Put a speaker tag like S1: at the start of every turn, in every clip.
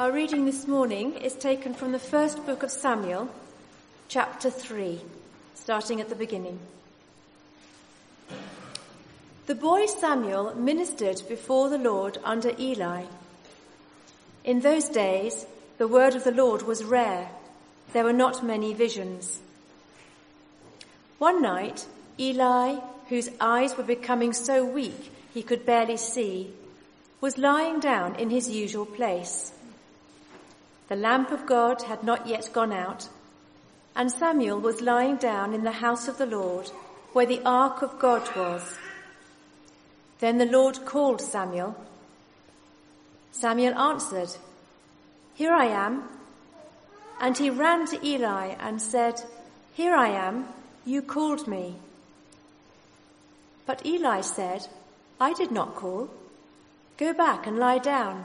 S1: Our reading this morning is taken from the first book of Samuel, chapter 3, starting at the beginning. The boy Samuel ministered before the Lord under Eli. In those days, the word of the Lord was rare. There were not many visions. One night, Eli, whose eyes were becoming so weak he could barely see, was lying down in his usual place. The lamp of God had not yet gone out, and Samuel was lying down in the house of the Lord, where the ark of God was. Then the Lord called Samuel. Samuel answered, Here I am. And he ran to Eli and said, Here I am, you called me. But Eli said, I did not call. Go back and lie down.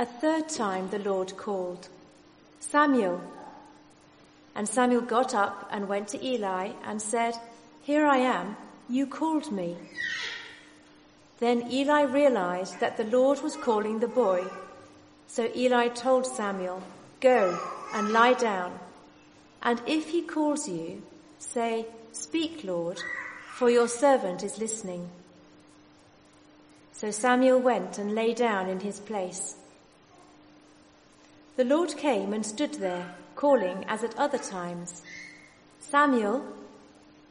S1: A third time the Lord called, Samuel. And Samuel got up and went to Eli and said, Here I am, you called me. Then Eli realized that the Lord was calling the boy. So Eli told Samuel, Go and lie down. And if he calls you, say, Speak, Lord, for your servant is listening. So Samuel went and lay down in his place. The Lord came and stood there, calling as at other times, Samuel,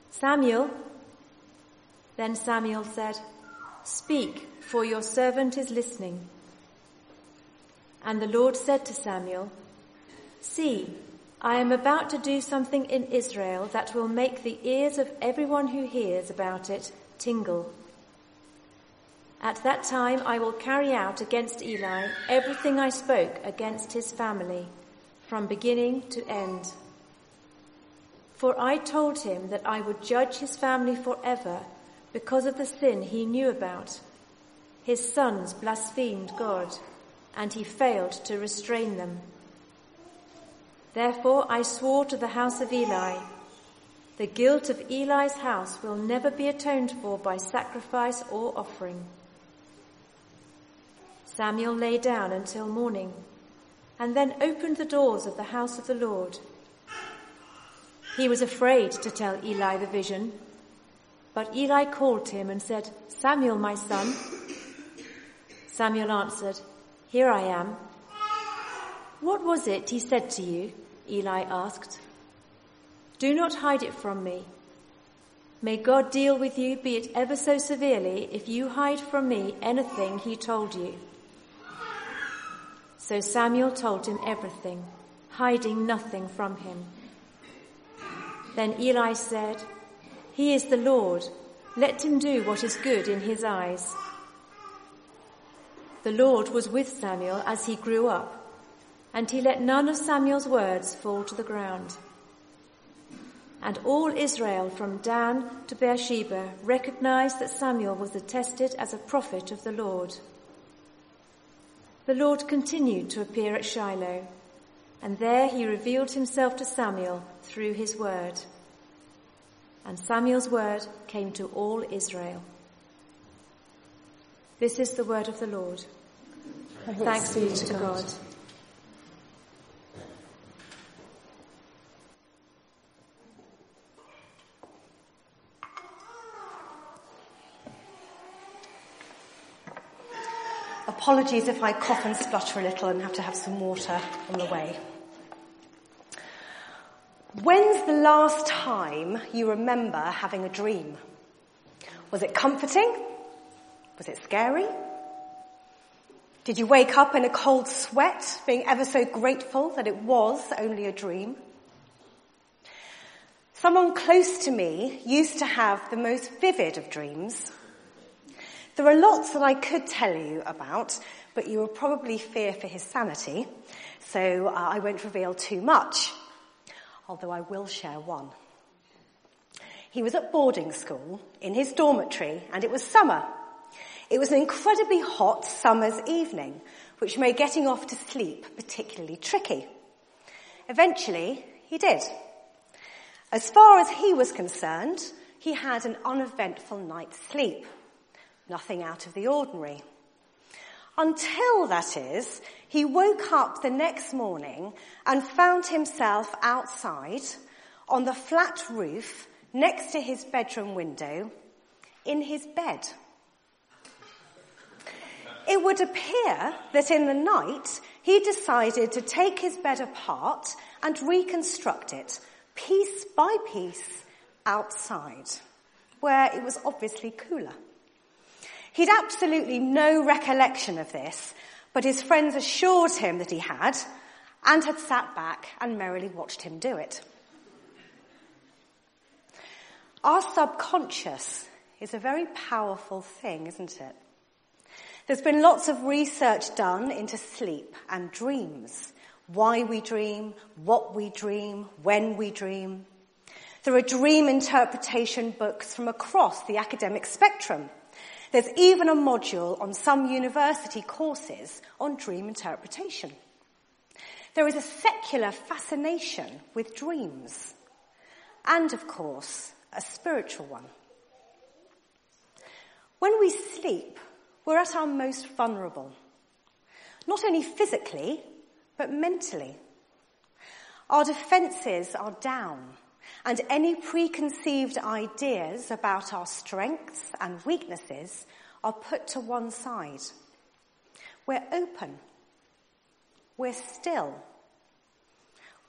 S1: Samuel. Then Samuel said, Speak, for your servant is listening. And the Lord said to Samuel, See, I am about to do something in Israel that will make the ears of everyone who hears about it tingle. At that time I will carry out against Eli everything I spoke against his family, from beginning to end. For I told him that I would judge his family forever because of the sin he knew about. His sons blasphemed God, and he failed to restrain them. Therefore I swore to the house of Eli, the guilt of Eli's house will never be atoned for by sacrifice or offering. Samuel lay down until morning and then opened the doors of the house of the Lord. He was afraid to tell Eli the vision, but Eli called him and said, Samuel, my son. Samuel answered, Here I am. What was it he said to you? Eli asked. Do not hide it from me. May God deal with you, be it ever so severely, if you hide from me anything he told you. So Samuel told him everything, hiding nothing from him. Then Eli said, He is the Lord. Let him do what is good in his eyes. The Lord was with Samuel as he grew up, and he let none of Samuel's words fall to the ground. And all Israel from Dan to Beersheba recognized that Samuel was attested as a prophet of the Lord the Lord continued to appear at Shiloh, and there he revealed himself to Samuel through his word. And Samuel's word came to all Israel. This is the word of the Lord. Thanks, Thanks be to God. God.
S2: Apologies if I cough and splutter a little and have to have some water on the way. When's the last time you remember having a dream? Was it comforting? Was it scary? Did you wake up in a cold sweat, being ever so grateful that it was only a dream? Someone close to me used to have the most vivid of dreams There are lots that I could tell you about, but you will probably fear for his sanity, so uh, I won't reveal too much, although I will share one. He was at boarding school in his dormitory and it was summer. It was an incredibly hot summer's evening, which made getting off to sleep particularly tricky. Eventually, he did. As far as he was concerned, he had an uneventful night's sleep. Nothing out of the ordinary. Until, that is, he woke up the next morning and found himself outside on the flat roof next to his bedroom window in his bed. It would appear that in the night he decided to take his bed apart and reconstruct it piece by piece outside, where it was obviously cooler. He'd absolutely no recollection of this, but his friends assured him that he had and had sat back and merrily watched him do it. Our subconscious is a very powerful thing, isn't it? There's been lots of research done into sleep and dreams. Why we dream, what we dream, when we dream. There are dream interpretation books from across the academic spectrum. There's even a module on some university courses on dream interpretation. There is a secular fascination with dreams. And of course, a spiritual one. When we sleep, we're at our most vulnerable. Not only physically, but mentally. Our defences are down and any preconceived ideas about our strengths and weaknesses are put to one side. We're open. We're still.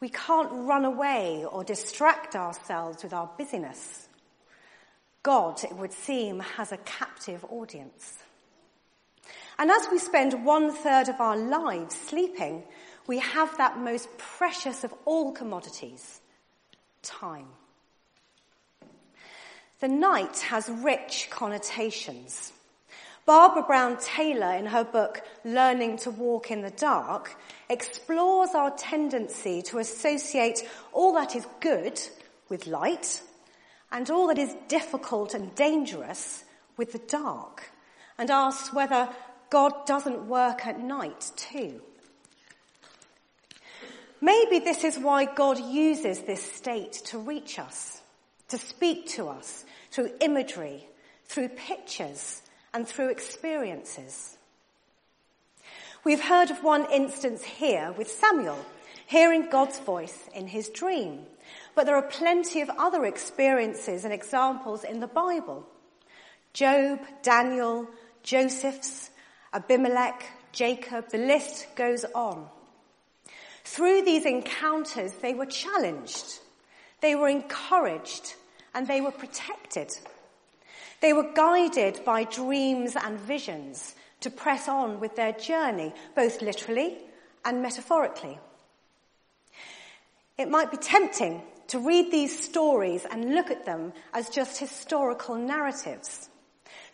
S2: We can't run away or distract ourselves with our busyness. God, it would seem, has a captive audience. And as we spend one third of our lives sleeping, we have that most precious of all commodities, time. The night has rich connotations. Barbara Brown Taylor, in her book Learning to Walk in the Dark, explores our tendency to associate all that is good with light and all that is difficult and dangerous with the dark and asks whether God doesn't work at night too. Maybe this is why God uses this state to reach us, to speak to us through imagery, through pictures, and through experiences. We've heard of one instance here with Samuel, hearing God's voice in his dream. But there are plenty of other experiences and examples in the Bible. Job, Daniel, Joseph's, Abimelech, Jacob, the list goes on. Through these encounters, they were challenged, they were encouraged, and they were protected. They were guided by dreams and visions to press on with their journey, both literally and metaphorically. It might be tempting to read these stories and look at them as just historical narratives.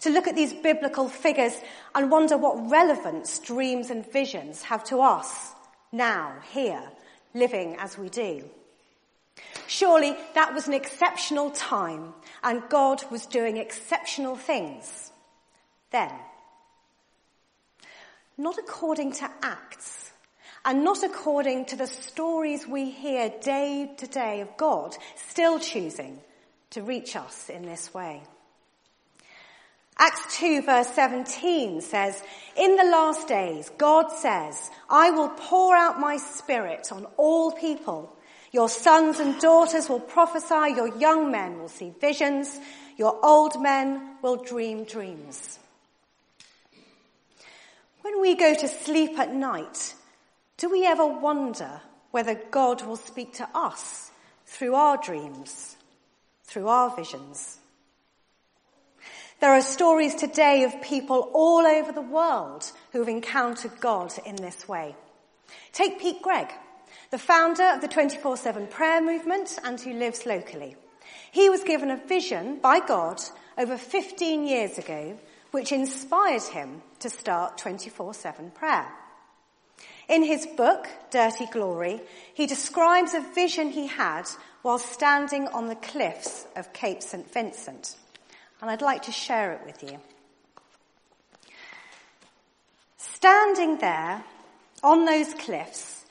S2: To look at these biblical figures and wonder what relevance dreams and visions have to us now, here, living as we do. Surely that was an exceptional time and God was doing exceptional things then. Not according to Acts and not according to the stories we hear day to day of God still choosing to reach us in this way. Acts 2 verse 17 says, In the last days, God says, I will pour out my spirit on all people your sons and daughters will prophesy, your young men will see visions, your old men will dream dreams. When we go to sleep at night, do we ever wonder whether God will speak to us through our dreams, through our visions? There are stories today of people all over the world who have encountered God in this way. Take Pete Greig, the founder of the 24-7 prayer movement and who lives locally. He was given a vision by God over 15 years ago which inspired him to start 24-7 prayer. In his book, Dirty Glory, he describes a vision he had while standing on the cliffs of Cape St. Vincent. And I'd like to share it with you. Standing there on those cliffs,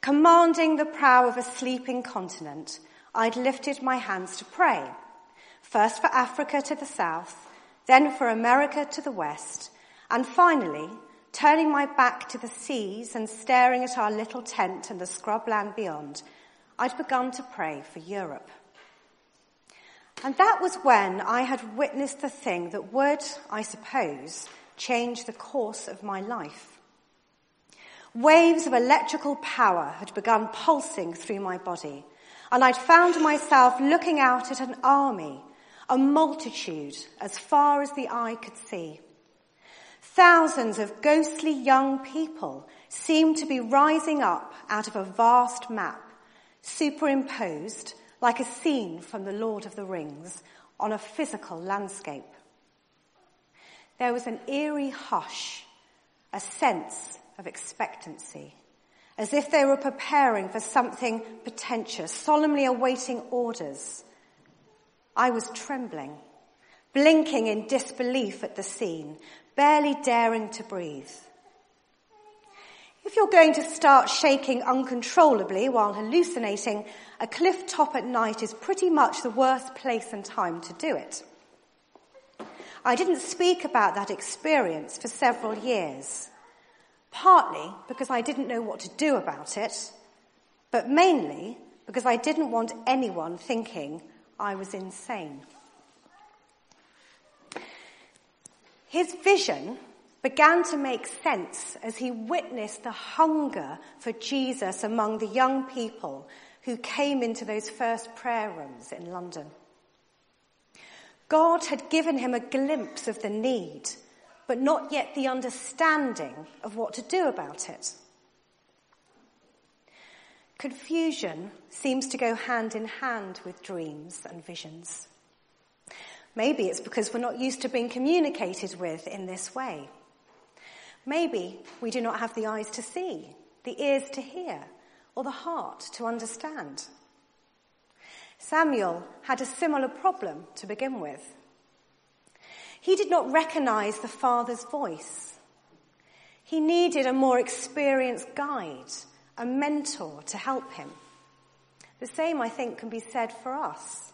S2: commanding the prow of a sleeping continent, I'd lifted my hands to pray. First for Africa to the south, then for America to the west, and finally turning my back to the seas and staring at our little tent and the scrubland beyond, I'd begun to pray for Europe. And that was when I had witnessed the thing that would, I suppose, change the course of my life. Waves of electrical power had begun pulsing through my body, and I'd found myself looking out at an army, a multitude as far as the eye could see. Thousands of ghostly young people seemed to be rising up out of a vast map, superimposed like a scene from the Lord of the Rings on a physical landscape. There was an eerie hush, a sense of expectancy, as if they were preparing for something portentous, solemnly awaiting orders. I was trembling, blinking in disbelief at the scene, barely daring to breathe. If you're going to start shaking uncontrollably while hallucinating, a cliff top at night is pretty much the worst place and time to do it. I didn't speak about that experience for several years, partly because I didn't know what to do about it, but mainly because I didn't want anyone thinking I was insane. His vision began to make sense as he witnessed the hunger for Jesus among the young people who came into those first prayer rooms in London. God had given him a glimpse of the need, but not yet the understanding of what to do about it. Confusion seems to go hand in hand with dreams and visions. Maybe it's because we're not used to being communicated with in this way. Maybe we do not have the eyes to see, the ears to hear, or the heart to understand. Samuel had a similar problem to begin with. He did not recognize the father's voice. He needed a more experienced guide, a mentor to help him. The same, I think, can be said for us.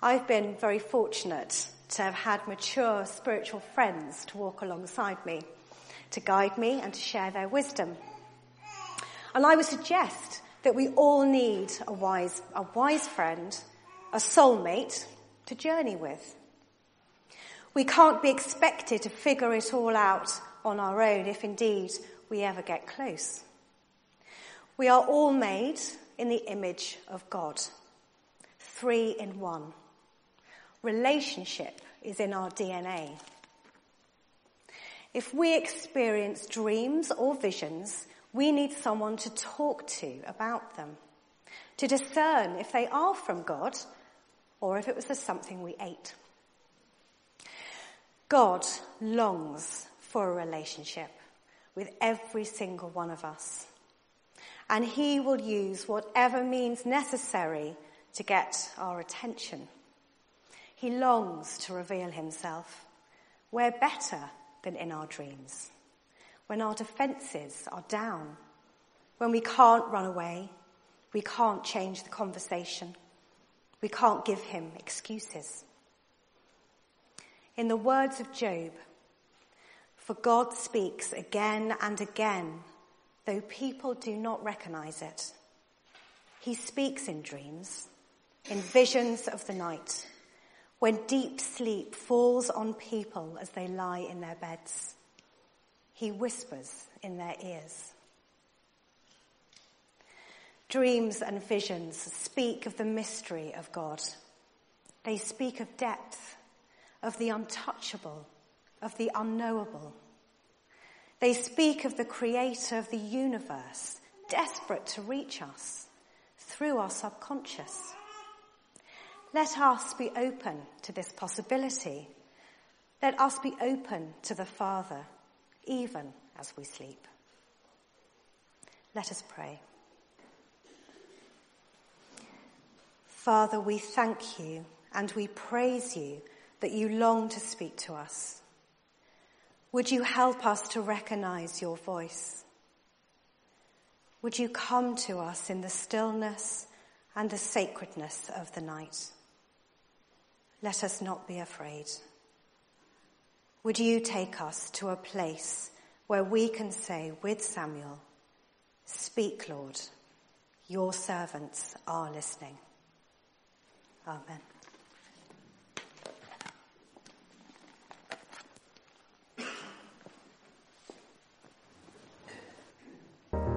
S2: I've been very fortunate to have had mature spiritual friends to walk alongside me, to guide me and to share their wisdom. And I would suggest that we all need a wise, a wise friend, a soulmate to journey with. We can't be expected to figure it all out on our own if indeed we ever get close. We are all made in the image of God. Three in one. Relationship is in our DNA. If we experience dreams or visions, we need someone to talk to about them, to discern if they are from God or if it was just something we ate. God longs for a relationship with every single one of us. And he will use whatever means necessary to get our attention. He longs to reveal himself. Where better than in our dreams? When our defenses are down, when we can't run away, we can't change the conversation, we can't give him excuses. In the words of Job, for God speaks again and again, though people do not recognize it. He speaks in dreams, in visions of the night when deep sleep falls on people as they lie in their beds. He whispers in their ears. Dreams and visions speak of the mystery of God. They speak of depth, of the untouchable, of the unknowable. They speak of the creator of the universe, desperate to reach us through our subconscious. Let us be open to this possibility. Let us be open to the Father, even as we sleep. Let us pray. Father, we thank you and we praise you that you long to speak to us. Would you help us to recognize your voice? Would you come to us in the stillness and the sacredness of the night? Let us not be afraid. Would you take us to a place where we can say with Samuel, Speak, Lord, your servants are listening. Amen.